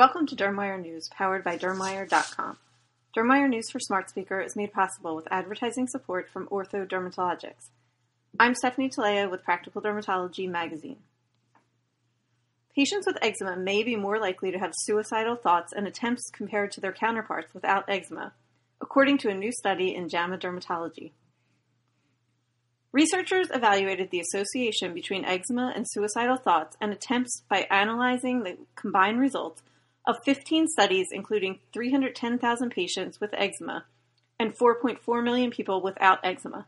Welcome to Dermwire News, powered by Dermwire.com. Dermwire News for Smart Speaker is made possible with advertising support from Ortho Dermatologics. I'm Stephanie Talea with Practical Dermatology magazine. Patients with eczema may be more likely to have suicidal thoughts and attempts compared to their counterparts without eczema, according to a new study in JAMA Dermatology. Researchers evaluated the association between eczema and suicidal thoughts and attempts by analyzing the combined results of 15 studies including 310,000 patients with eczema and 4.4 million people without eczema.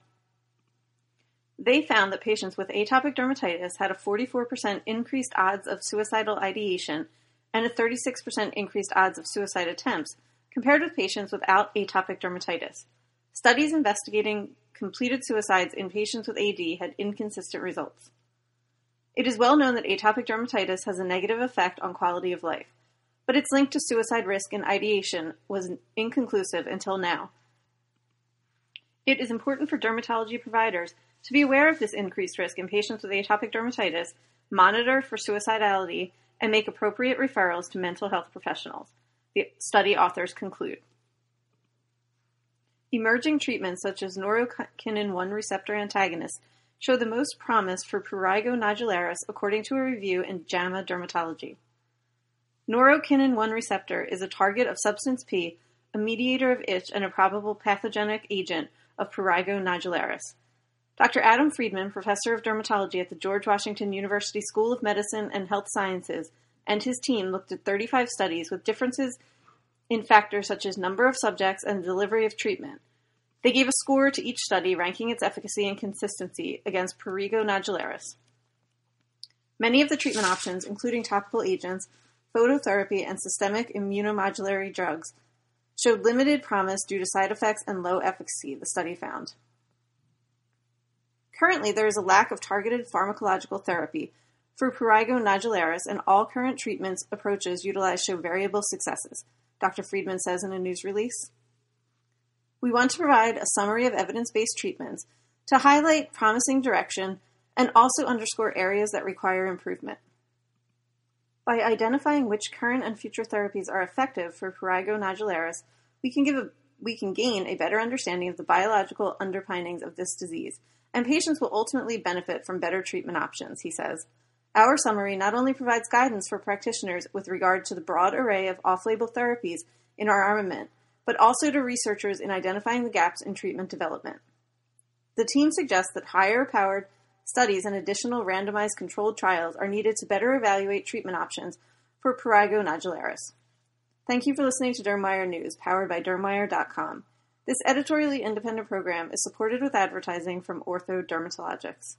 They found that patients with atopic dermatitis had a 44% increased odds of suicidal ideation and a 36% increased odds of suicide attempts compared with patients without atopic dermatitis. Studies investigating completed suicides in patients with AD had inconsistent results. It is well known that atopic dermatitis has a negative effect on quality of life, but its link to suicide risk and ideation was inconclusive until now. It is important for dermatology providers to be aware of this increased risk in patients with atopic dermatitis, monitor for suicidality, and make appropriate referrals to mental health professionals, the study authors conclude. Emerging treatments such as neurokinin 1 receptor antagonists show the most promise for prurigo nodularis according to a review in JAMA Dermatology. Neurokinin 1 receptor is a target of substance P, a mediator of itch and a probable pathogenic agent of prurigo nodularis. Dr. Adam Friedman, professor of dermatology at the George Washington University School of Medicine and Health Sciences, and his team looked at 35 studies with differences in factors such as number of subjects and delivery of treatment. They gave a score to each study, ranking its efficacy and consistency against prurigo nodularis. Many of the treatment options, including topical agents, phototherapy, and systemic immunomodulatory drugs, showed limited promise due to side effects and low efficacy, the study found. Currently, there is a lack of targeted pharmacological therapy for prurigo nodularis, and all current treatments approaches utilized show variable successes. Dr. Friedman says in a news release. We want to provide a summary of evidence based treatments to highlight promising direction and also underscore areas that require improvement. By identifying which current and future therapies are effective for prurigo nodularis, we can give a, we can gain a better understanding of the biological underpinnings of this disease, and patients will ultimately benefit from better treatment options, he says. Our summary not only provides guidance for practitioners with regard to the broad array of off label therapies in our armament, but also to researchers in identifying the gaps in treatment development. The team suggests that higher powered studies and additional randomized controlled trials are needed to better evaluate treatment options for prurigo nodularis. Thank you for listening to Dermwire News, powered by Dermwire.com. This editorially independent program is supported with advertising from Ortho Dermatologics.